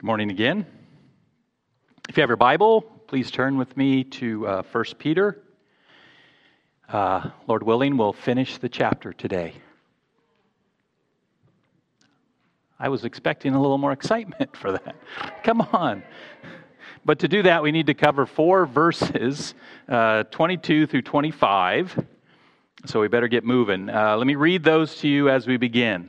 Good morning again. If you have your Bible, please turn with me to uh, 1 Peter. Uh, Lord willing, we'll finish the chapter today. I was expecting a little more excitement for that. Come on. But to do that, we need to cover four verses uh, 22 through 25. So we better get moving. Uh, let me read those to you as we begin.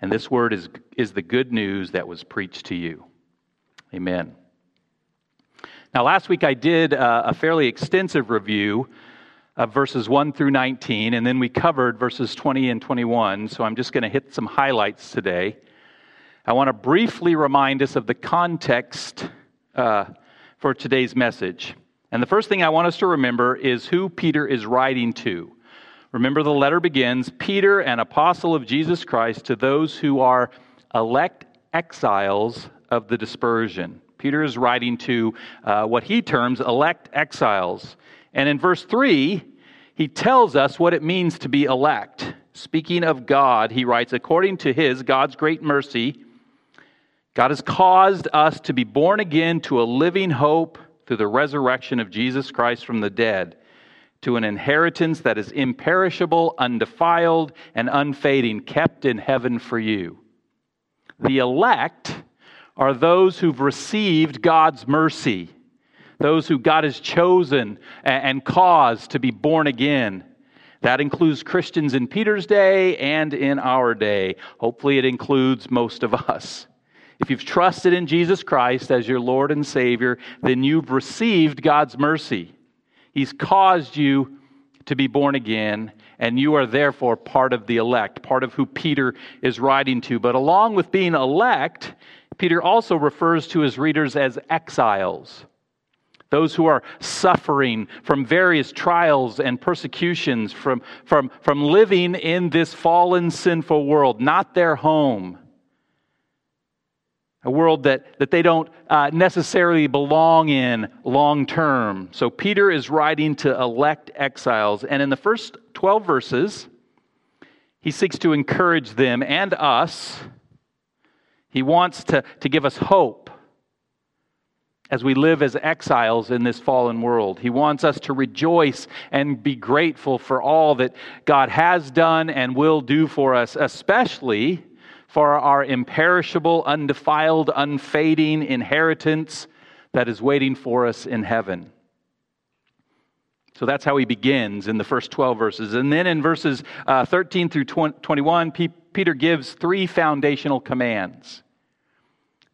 And this word is, is the good news that was preached to you. Amen. Now, last week I did uh, a fairly extensive review of verses 1 through 19, and then we covered verses 20 and 21. So I'm just going to hit some highlights today. I want to briefly remind us of the context uh, for today's message. And the first thing I want us to remember is who Peter is writing to. Remember, the letter begins Peter, an apostle of Jesus Christ, to those who are elect exiles of the dispersion. Peter is writing to uh, what he terms elect exiles. And in verse 3, he tells us what it means to be elect. Speaking of God, he writes, according to his, God's great mercy, God has caused us to be born again to a living hope through the resurrection of Jesus Christ from the dead to an inheritance that is imperishable, undefiled, and unfading, kept in heaven for you. The elect are those who've received God's mercy, those who God has chosen and caused to be born again. That includes Christians in Peter's day and in our day. Hopefully, it includes most of us. If you've trusted in Jesus Christ as your Lord and Savior, then you've received God's mercy. He's caused you to be born again, and you are therefore part of the elect, part of who Peter is writing to. But along with being elect, Peter also refers to his readers as exiles. Those who are suffering from various trials and persecutions, from, from, from living in this fallen, sinful world, not their home a world that, that they don't uh, necessarily belong in long term. So Peter is writing to elect exiles. And in the first 12 verses, he seeks to encourage them and us. He wants to, to give us hope as we live as exiles in this fallen world. He wants us to rejoice and be grateful for all that God has done and will do for us, especially for our imperishable, undefiled, unfading inheritance that is waiting for us in heaven. So that's how he begins in the first 12 verses. And then in verses uh, 13 through 21, Peter gives three foundational commands.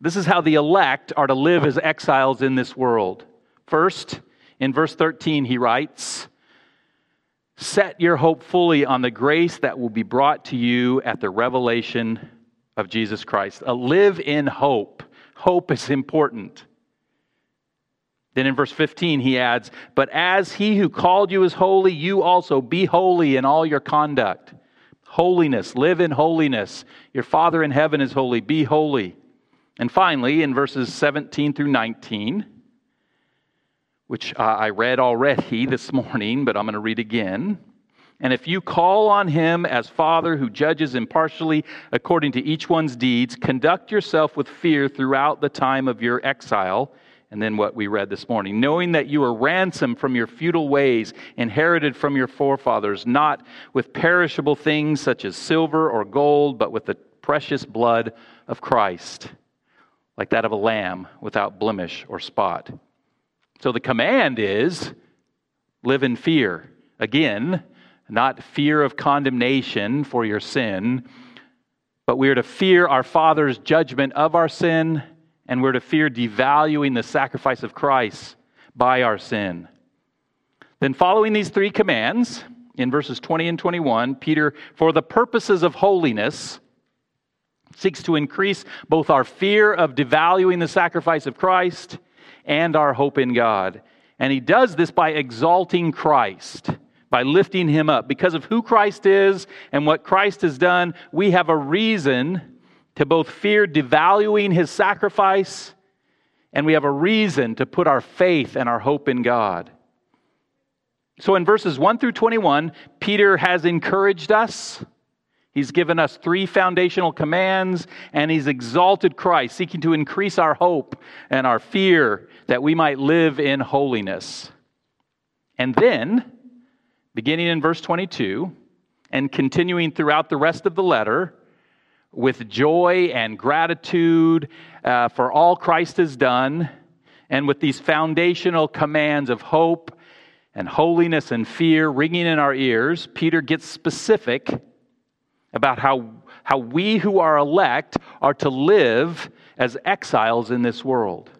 This is how the elect are to live as exiles in this world. First, in verse 13, he writes, Set your hope fully on the grace that will be brought to you at the revelation of Jesus Christ. Live in hope. Hope is important. Then in verse 15, he adds, But as he who called you is holy, you also be holy in all your conduct. Holiness, live in holiness. Your Father in heaven is holy, be holy. And finally, in verses 17 through 19, which uh, I read already this morning, but I'm going to read again. And if you call on him as Father who judges impartially according to each one's deeds, conduct yourself with fear throughout the time of your exile. And then what we read this morning, knowing that you are ransomed from your futile ways, inherited from your forefathers, not with perishable things such as silver or gold, but with the precious blood of Christ, like that of a lamb without blemish or spot. So the command is live in fear. Again, not fear of condemnation for your sin, but we are to fear our Father's judgment of our sin, and we're to fear devaluing the sacrifice of Christ by our sin. Then, following these three commands, in verses 20 and 21, Peter, for the purposes of holiness, seeks to increase both our fear of devaluing the sacrifice of Christ and our hope in God. And he does this by exalting Christ, by lifting him up. Because of who Christ is and what Christ has done, we have a reason to both fear devaluing his sacrifice, and we have a reason to put our faith and our hope in God. So in verses 1 through 21, Peter has encouraged us. He's given us three foundational commands, and he's exalted Christ, seeking to increase our hope and our fear that we might live in holiness. And then, beginning in verse 22 and continuing throughout the rest of the letter, with joy and gratitude uh, for all Christ has done, and with these foundational commands of hope and holiness and fear ringing in our ears, Peter gets specific about how, how we who are elect are to live as exiles in this world.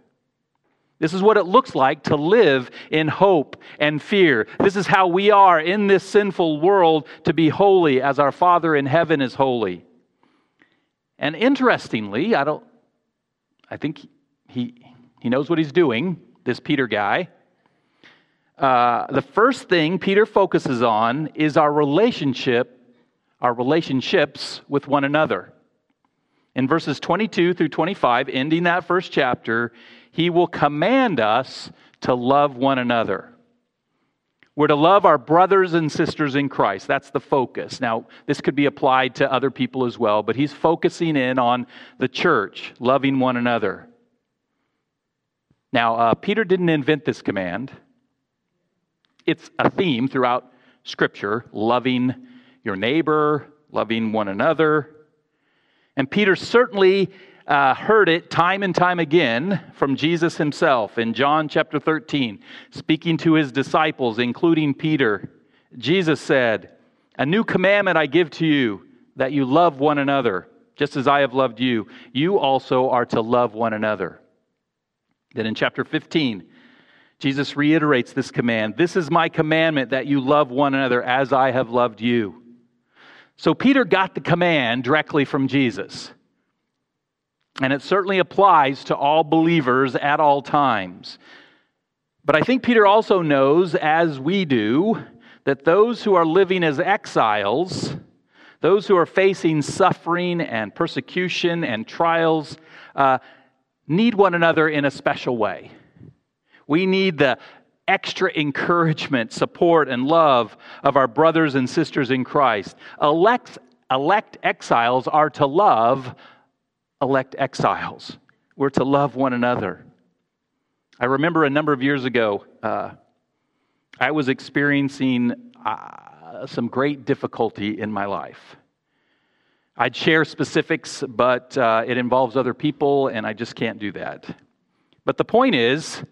This is what it looks like to live in hope and fear. This is how we are in this sinful world to be holy as our Father in heaven is holy. And interestingly, I don't I think he he knows what he's doing, this Peter guy. Uh, the first thing Peter focuses on is our relationship, our relationships with one another. In verses 22 through 25, ending that first chapter, he will command us to love one another. We're to love our brothers and sisters in Christ. That's the focus. Now, this could be applied to other people as well, but he's focusing in on the church, loving one another. Now, uh, Peter didn't invent this command. It's a theme throughout Scripture loving your neighbor, loving one another. And Peter certainly uh, heard it time and time again from Jesus himself in John chapter 13, speaking to his disciples, including Peter. Jesus said, A new commandment I give to you, that you love one another, just as I have loved you. You also are to love one another. Then in chapter 15, Jesus reiterates this command This is my commandment that you love one another as I have loved you. So Peter got the command directly from Jesus. And it certainly applies to all believers at all times. But I think Peter also knows, as we do, that those who are living as exiles, those who are facing suffering and persecution and trials, uh, need one another in a special way. We need the extra encouragement, support, and love of our brothers and sisters in Christ. Elect, elect exiles are to love elect exiles. We're to love one another. I remember a number of years ago, uh, I was experiencing uh, some great difficulty in my life. I'd share specifics, but uh, it involves other people, and I just can't do that. But the point is,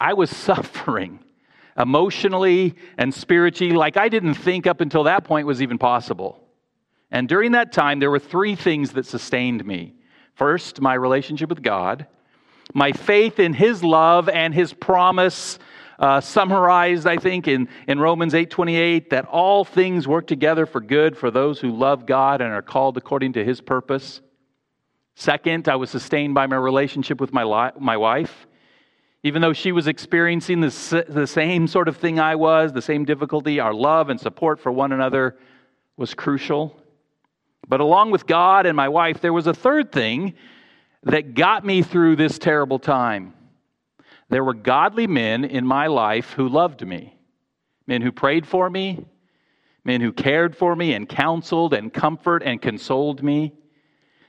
I was suffering emotionally and spiritually like I didn't think up until that point was even possible. And during that time, there were three things that sustained me. First, my relationship with God, my faith in His love and His promise, uh, summarized, I think, in, in Romans 8:28, that all things work together for good for those who love God and are called according to His purpose. Second, I was sustained by my relationship with my, li- my wife. Even though she was experiencing the, the same sort of thing I was, the same difficulty, our love and support for one another was crucial. But along with God and my wife, there was a third thing that got me through this terrible time. There were godly men in my life who loved me, men who prayed for me, men who cared for me and counseled and comforted and consoled me.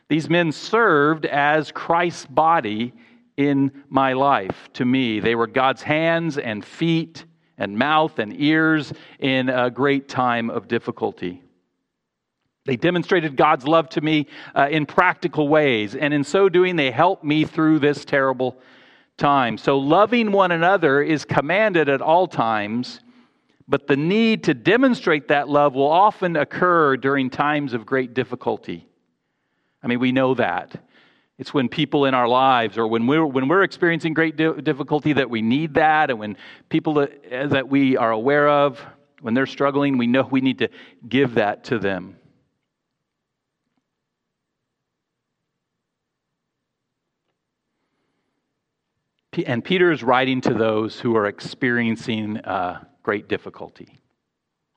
These men served as Christ's body in my life to me. They were God's hands and feet and mouth and ears in a great time of difficulty. They demonstrated God's love to me uh, in practical ways, and in so doing, they helped me through this terrible time. So, loving one another is commanded at all times, but the need to demonstrate that love will often occur during times of great difficulty. I mean, we know that. It's when people in our lives or when we're, when we're experiencing great difficulty that we need that, and when people that, that we are aware of, when they're struggling, we know we need to give that to them. And Peter is writing to those who are experiencing uh, great difficulty.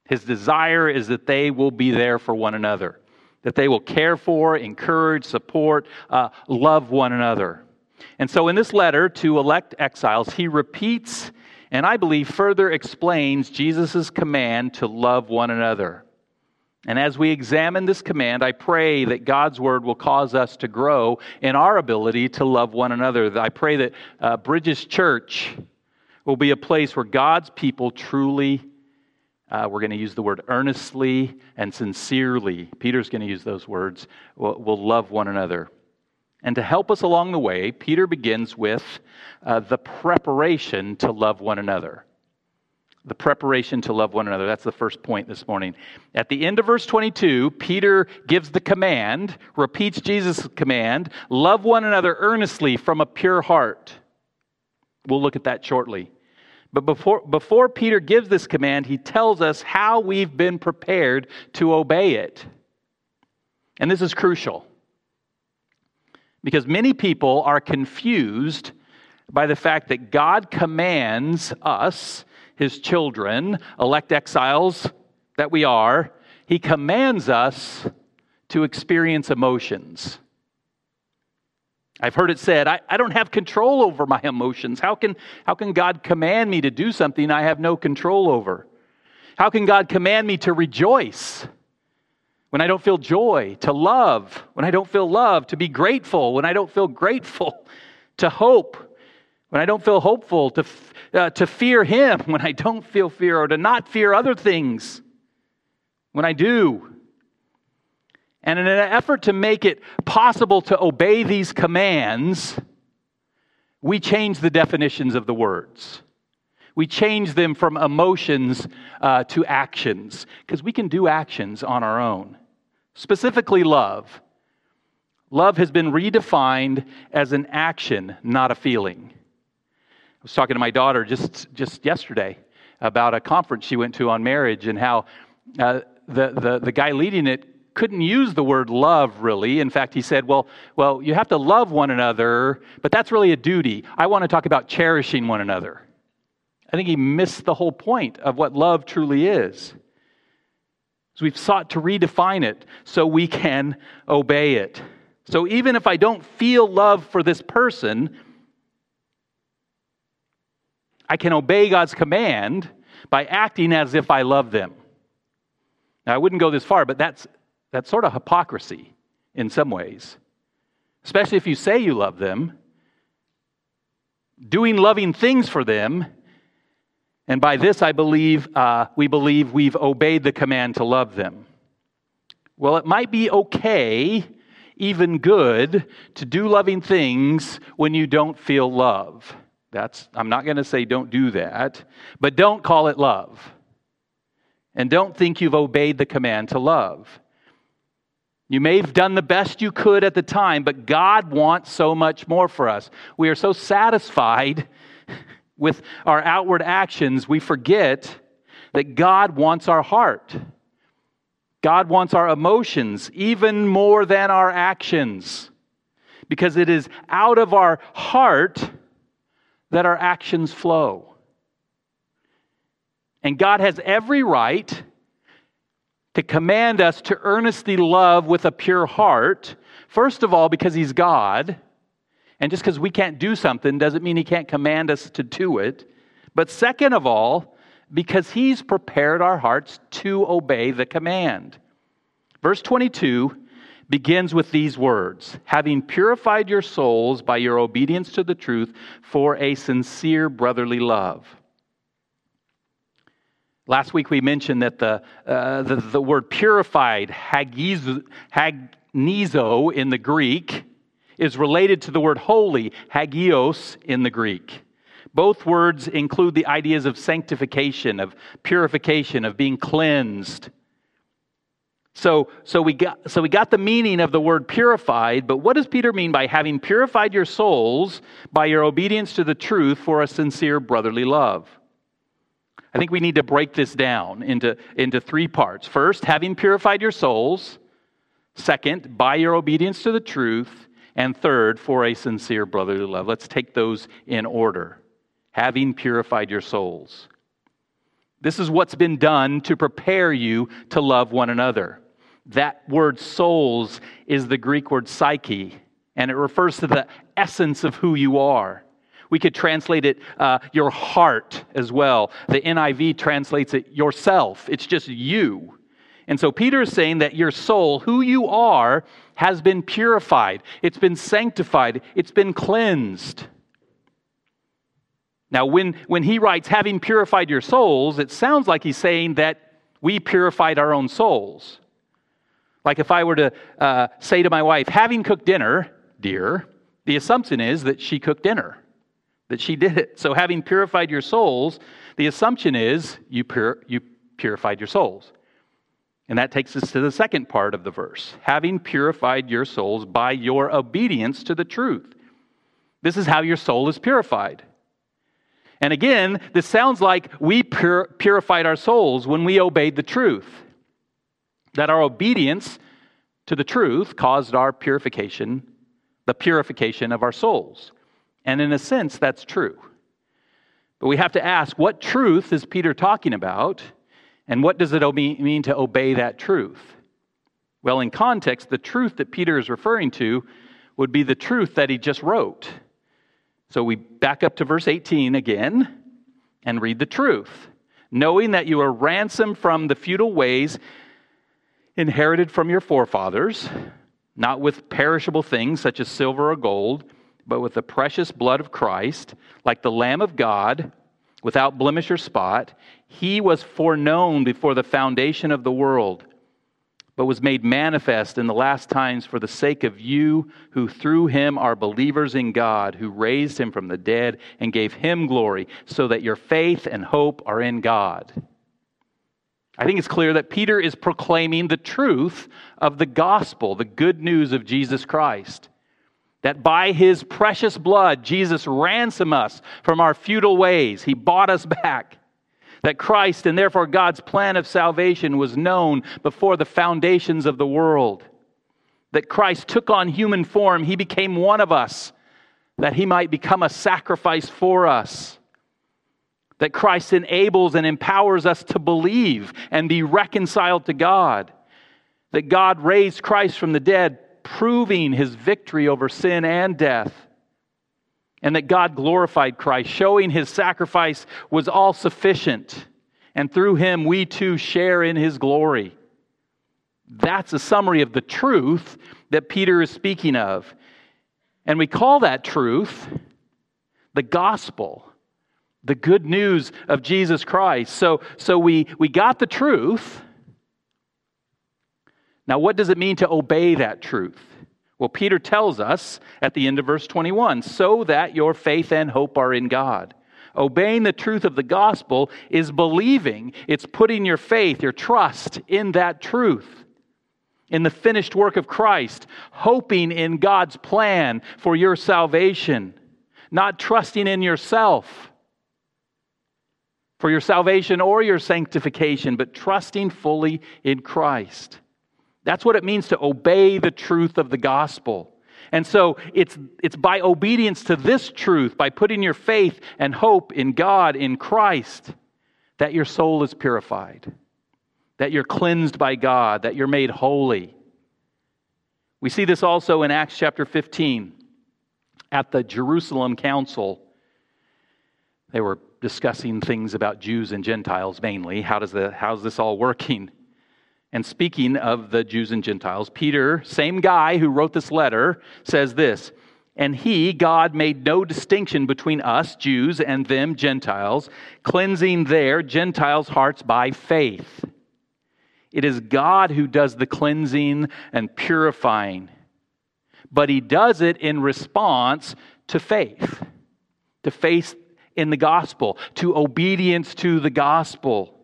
His desire is that they will be there for one another, that they will care for, encourage, support, uh, love one another. And so in this letter to elect exiles, he repeats and I believe further explains Jesus' command to love one another. And as we examine this command, I pray that God's word will cause us to grow in our ability to love one another. I pray that uh, Bridges Church will be a place where God's people truly, uh, we're going to use the word earnestly and sincerely, Peter's going to use those words, will, will love one another. And to help us along the way, Peter begins with uh, the preparation to love one another. The preparation to love one another. That's the first point this morning. At the end of verse 22, Peter gives the command, repeats Jesus' command love one another earnestly from a pure heart. We'll look at that shortly. But before, before Peter gives this command, he tells us how we've been prepared to obey it. And this is crucial. Because many people are confused by the fact that God commands us, his children, elect exiles that we are, he commands us to experience emotions. I've heard it said, I, I don't have control over my emotions. How can, how can God command me to do something I have no control over? How can God command me to rejoice when I don't feel joy, to love when I don't feel love, to be grateful when I don't feel grateful, to hope when I don't feel hopeful, to, uh, to fear Him when I don't feel fear, or to not fear other things when I do. And in an effort to make it possible to obey these commands, we change the definitions of the words. We change them from emotions uh, to actions because we can do actions on our own. Specifically, love. Love has been redefined as an action, not a feeling. I was talking to my daughter just, just yesterday about a conference she went to on marriage and how uh, the, the, the guy leading it couldn't use the word love really. In fact, he said, well, well, you have to love one another, but that's really a duty. I want to talk about cherishing one another. I think he missed the whole point of what love truly is. So we've sought to redefine it so we can obey it. So even if I don't feel love for this person, I can obey God's command by acting as if I love them. Now, I wouldn't go this far, but that's, that's sort of hypocrisy in some ways, especially if you say you love them. Doing loving things for them and by this, I believe, uh, we believe we've obeyed the command to love them. Well, it might be okay, even good, to do loving things when you don't feel love. That's, I'm not going to say don't do that, but don't call it love. And don't think you've obeyed the command to love. You may have done the best you could at the time, but God wants so much more for us. We are so satisfied with our outward actions, we forget that God wants our heart. God wants our emotions even more than our actions. Because it is out of our heart that our actions flow. And God has every right to command us to earnestly love with a pure heart. First of all, because He's God. And just because we can't do something doesn't mean He can't command us to do it. But second of all, because He's prepared our hearts to obey the command. Verse 22 begins with these words having purified your souls by your obedience to the truth for a sincere brotherly love. Last week we mentioned that the, uh, the, the, word purified, hagizo, hagnizo in the Greek, is related to the word holy, hagios in the Greek. Both words include the ideas of sanctification, of purification, of being cleansed. So, so, we got, so we got the meaning of the word purified, but what does Peter mean by having purified your souls by your obedience to the truth for a sincere brotherly love? I think we need to break this down into, into three parts. First, having purified your souls. Second, by your obedience to the truth. And third, for a sincere brotherly love. Let's take those in order. Having purified your souls. This is what's been done to prepare you to love one another. That word souls is the Greek word psyche, and it refers to the essence of who you are. We could translate it uh, your heart as well. The NIV translates it yourself. It's just you. And so Peter is saying that your soul, who you are, has been purified, it's been sanctified, it's been cleansed. Now, when, when he writes, having purified your souls, it sounds like he's saying that we purified our own souls. Like if I were to uh, say to my wife, having cooked dinner, dear, the assumption is that she cooked dinner, that she did it. So, having purified your souls, the assumption is you, pur- you purified your souls. And that takes us to the second part of the verse having purified your souls by your obedience to the truth. This is how your soul is purified. And again, this sounds like we pur- purified our souls when we obeyed the truth. That our obedience to the truth caused our purification, the purification of our souls. And in a sense, that's true. But we have to ask what truth is Peter talking about? And what does it mean to obey that truth? Well, in context, the truth that Peter is referring to would be the truth that he just wrote. So we back up to verse 18 again and read the truth. Knowing that you are ransomed from the futile ways inherited from your forefathers, not with perishable things such as silver or gold, but with the precious blood of Christ, like the Lamb of God without blemish or spot. He was foreknown before the foundation of the world, but was made manifest in the last times for the sake of you who through him are believers in God, who raised him from the dead and gave him glory, so that your faith and hope are in God. I think it's clear that Peter is proclaiming the truth of the gospel, the good news of Jesus Christ that by his precious blood, Jesus ransomed us from our futile ways. He bought us back. That Christ and therefore God's plan of salvation was known before the foundations of the world. That Christ took on human form, he became one of us, that he might become a sacrifice for us. That Christ enables and empowers us to believe and be reconciled to God. That God raised Christ from the dead proving his victory over sin and death. And that God glorified Christ, showing his sacrifice was all sufficient. And through him, we too share in his glory. That's a summary of the truth that Peter is speaking of. And we call that truth the gospel, the good news of Jesus Christ. So, so we, we got the truth. Now, what does it mean to obey that truth? Well, Peter tells us at the end of verse 21 so that your faith and hope are in God. Obeying the truth of the gospel is believing, it's putting your faith, your trust in that truth, in the finished work of Christ, hoping in God's plan for your salvation, not trusting in yourself for your salvation or your sanctification, but trusting fully in Christ. That's what it means to obey the truth of the gospel. And so it's, it's by obedience to this truth, by putting your faith and hope in God, in Christ, that your soul is purified, that you're cleansed by God, that you're made holy. We see this also in Acts chapter 15 at the Jerusalem Council. They were discussing things about Jews and Gentiles mainly. How does the, how's this all working? And speaking of the Jews and Gentiles, Peter, same guy who wrote this letter, says this And he, God, made no distinction between us, Jews, and them, Gentiles, cleansing their, Gentiles' hearts by faith. It is God who does the cleansing and purifying, but he does it in response to faith, to faith in the gospel, to obedience to the gospel.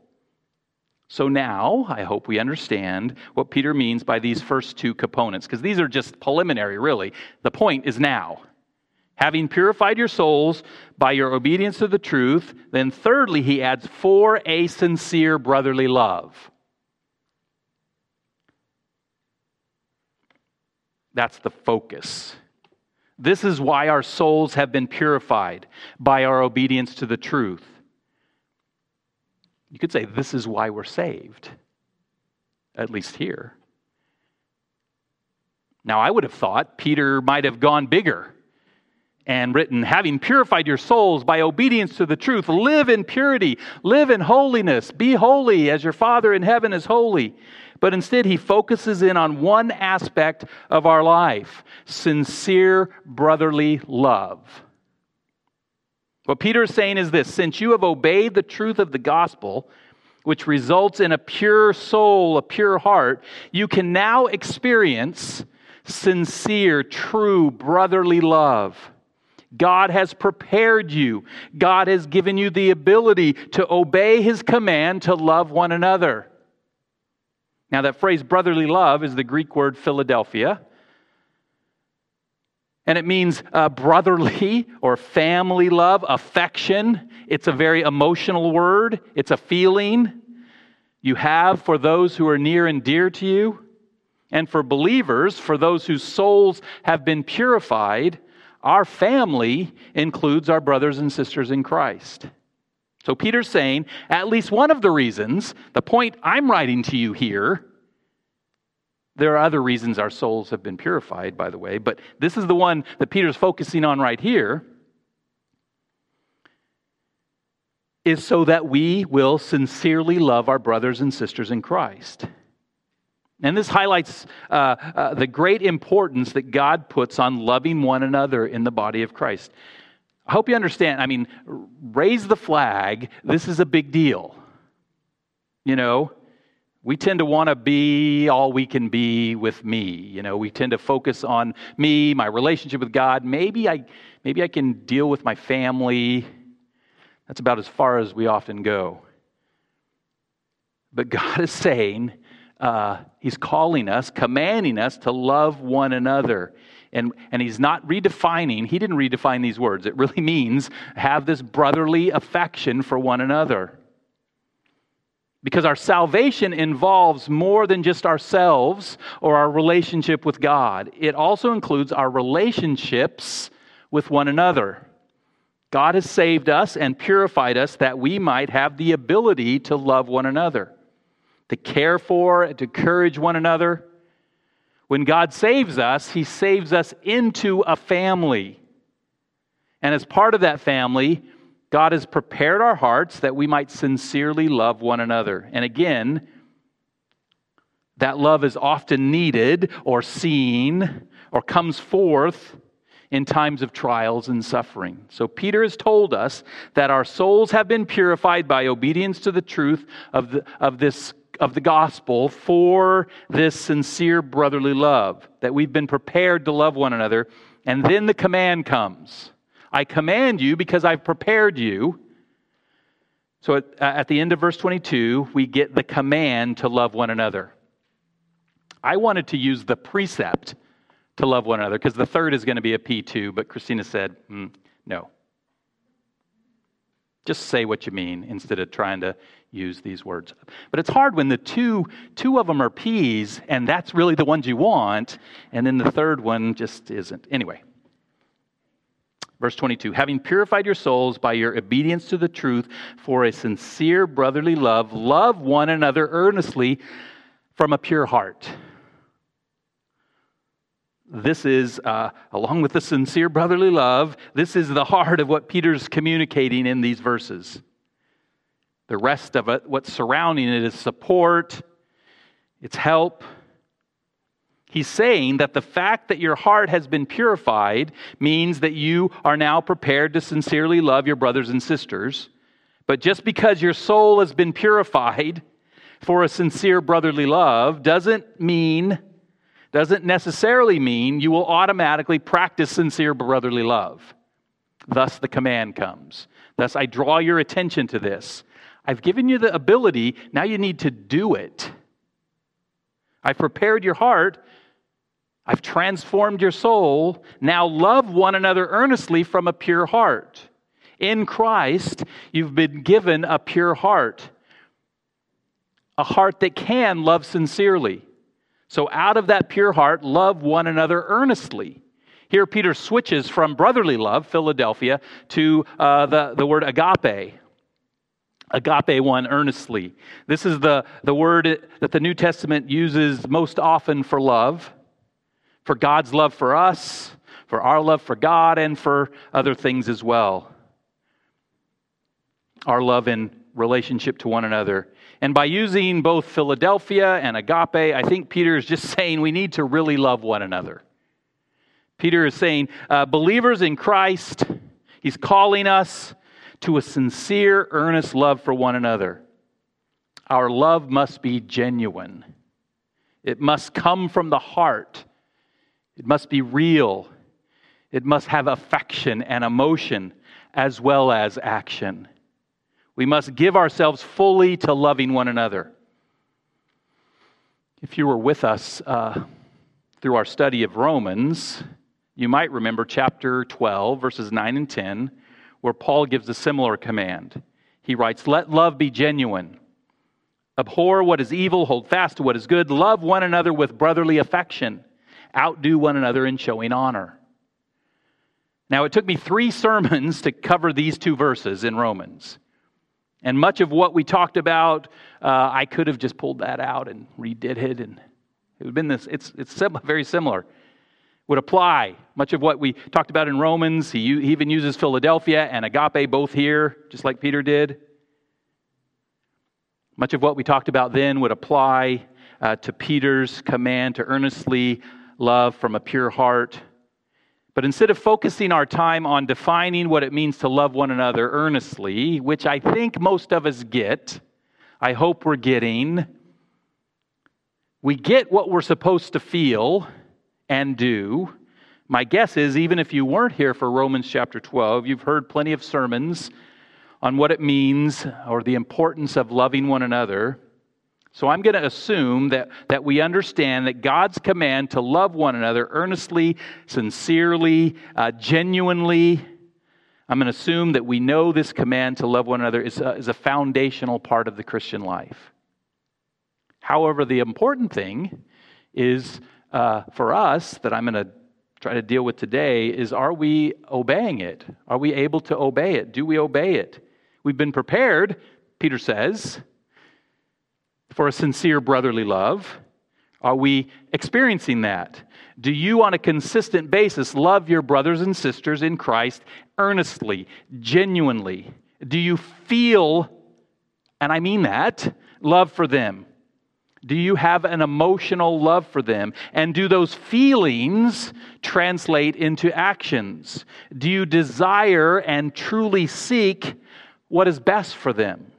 So now, I hope we understand what Peter means by these first two components, because these are just preliminary, really. The point is now. Having purified your souls by your obedience to the truth, then thirdly, he adds, for a sincere brotherly love. That's the focus This is why our souls have been purified by our obedience to the truth. You could say, This is why we're saved, at least here. Now, I would have thought Peter might have gone bigger and written, having purified your souls by obedience to the truth, live in purity, live in holiness, be holy as your Father in heaven is holy. But instead, he focuses in on one aspect of our life sincere brotherly love. What Peter is saying is this since you have obeyed the truth of the gospel, which results in a pure soul, a pure heart, you can now experience sincere, true brotherly love. God has prepared you. God has given you the ability to obey his command to love one another. Now, that phrase brotherly love is the Greek word Philadelphia. And it means uh, brotherly or family love, affection. It's a very emotional word, it's a feeling you have for those who are near and dear to you. And for believers, for those whose souls have been purified, our family includes our brothers and sisters in Christ. So Peter's saying at least one of the reasons, the point I'm writing to you here, there are other reasons our souls have been purified, by the way, but this is the one that Peter's focusing on right here. Is so that we will sincerely love our brothers and sisters in Christ. And this highlights uh, uh, the great importance that God puts on loving one another in the body of Christ. I hope you understand. I mean, raise the flag. This is a big deal. You know, we tend to want to be all we can be with me. You know, we tend to focus on me, my relationship with God. Maybe I, maybe I can deal with my family. That's about as far as we often go. But God is saying, uh, he's calling us, commanding us to love one another. And, and he's not redefining, he didn't redefine these words. It really means have this brotherly affection for one another. Because our salvation involves more than just ourselves or our relationship with God, it also includes our relationships with one another. God has saved us and purified us that we might have the ability to love one another to care for, to encourage one another. When God saves us, He saves us into a family. And as part of that family, God has prepared our hearts that we might sincerely love one another. And again, that love is often needed or seen or comes forth in times of trials and suffering. So, Peter has told us that our souls have been purified by obedience to the truth of, the, of this of the gospel for this sincere brotherly love, that we've been prepared to love one another. And then the command comes I command you because I've prepared you. So at, at the end of verse 22, we get the command to love one another. I wanted to use the precept to love one another because the third is going to be a P2, but Christina said, mm, no. Just say what you mean instead of trying to use these words. But it's hard when the two two of them are P's and that's really the ones you want and then the third one just isn't. Anyway. Verse 22, having purified your souls by your obedience to the truth for a sincere brotherly love, love one another earnestly from a pure heart this is, uh, along with the sincere brotherly love, this is the heart of what Peter's communicating in these verses. The rest of it, what's surrounding it, is support, it's help. He's saying that the fact that your heart has been purified means that you are now prepared to sincerely love your brothers and sisters. But just because your soul has been purified for a sincere brotherly love doesn't mean doesn't necessarily mean you will automatically practice sincere brotherly love. Thus, the command comes. Thus, I draw your attention to this. I've given you the ability, now you need to do it. I've prepared your heart. I've transformed your soul. Now love one another earnestly from a pure heart. In Christ, you've been given a pure heart, a heart that can love sincerely. So, out of that pure heart, love one another earnestly. Here, Peter switches from brotherly love, Philadelphia, to uh, the, the word agape. Agape one earnestly. This is the, the word that the New Testament uses most often for love, for God's love for us, for our love for God, and for other things as well. Our love in relationship to one another. And by using both Philadelphia and agape, I think Peter is just saying we need to really love one another. Peter is saying, uh, believers in Christ, he's calling us to a sincere, earnest love for one another. Our love must be genuine, it must come from the heart, it must be real, it must have affection and emotion as well as action. We must give ourselves fully to loving one another. If you were with us uh, through our study of Romans, you might remember chapter 12, verses 9 and 10, where Paul gives a similar command. He writes, Let love be genuine. Abhor what is evil, hold fast to what is good, love one another with brotherly affection, outdo one another in showing honor. Now, it took me three sermons to cover these two verses in Romans. And much of what we talked about, uh, I could have just pulled that out and redid it, and it would have been this. It's, it's very similar. Would apply. Much of what we talked about in Romans, he, he even uses Philadelphia and agape both here, just like Peter did. Much of what we talked about then would apply uh, to Peter's command to earnestly love from a pure heart. But instead of focusing our time on defining what it means to love one another earnestly, which I think most of us get, I hope we're getting, we get what we're supposed to feel and do. My guess is, even if you weren't here for Romans chapter 12, you've heard plenty of sermons on what it means or the importance of loving one another. So I'm going to assume that, that we understand that God's command to love one another earnestly, sincerely, uh, genuinely, I'm going to assume that we know this command to love one another is a, is a foundational part of the Christian life. However, the important thing is uh, for us that I'm going to try to deal with today is are we obeying it? Are we able to obey it? Do we obey it? We've been prepared, Peter says for a sincere brotherly love? Are we experiencing that? Do you, on a consistent basis, love your brothers and sisters in Christ earnestly, genuinely? Do you feel, and I mean that, love for them? Do you have an emotional love for them? And do those feelings translate into actions? Do you desire and truly seek what is best for them?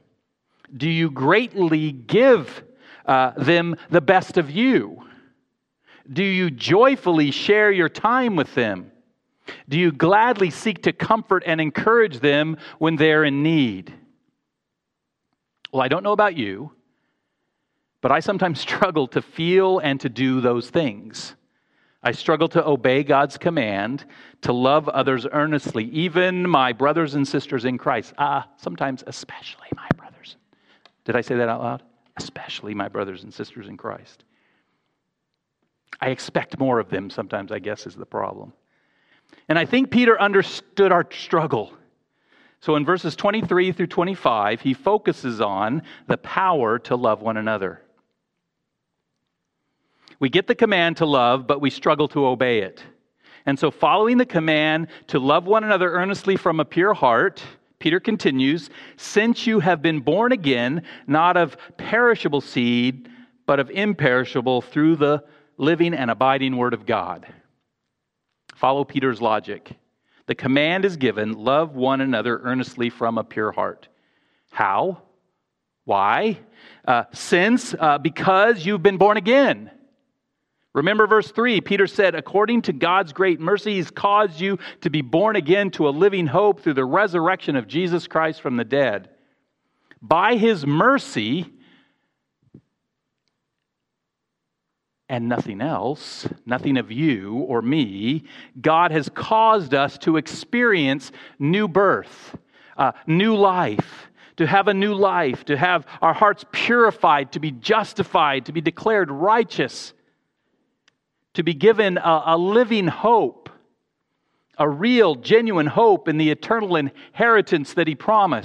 Do you greatly give uh, them the best of you? Do you joyfully share your time with them? Do you gladly seek to comfort and encourage them when they're in need? Well, I don't know about you, but I sometimes struggle to feel and to do those things. I struggle to obey God's command to love others earnestly, even my brothers and sisters in Christ. Ah, sometimes especially my brothers did I say that out loud? Especially my brothers and sisters in Christ. I expect more of them sometimes, I guess, is the problem. And I think Peter understood our struggle. So in verses 23 through 25, he focuses on the power to love one another. We get the command to love, but we struggle to obey it. And so, following the command to love one another earnestly from a pure heart, Peter continues, since you have been born again, not of perishable seed, but of imperishable through the living and abiding word of God. Follow Peter's logic. The command is given love one another earnestly from a pure heart. How? Why? Uh, since, uh, because you've been born again. Remember verse 3 Peter said, According to God's great mercy, He's caused you to be born again to a living hope through the resurrection of Jesus Christ from the dead. By His mercy, and nothing else, nothing of you or me, God has caused us to experience new birth, uh, new life, to have a new life, to have our hearts purified, to be justified, to be declared righteous to be given a, a living hope a real, genuine hope in the eternal inheritance that he promised.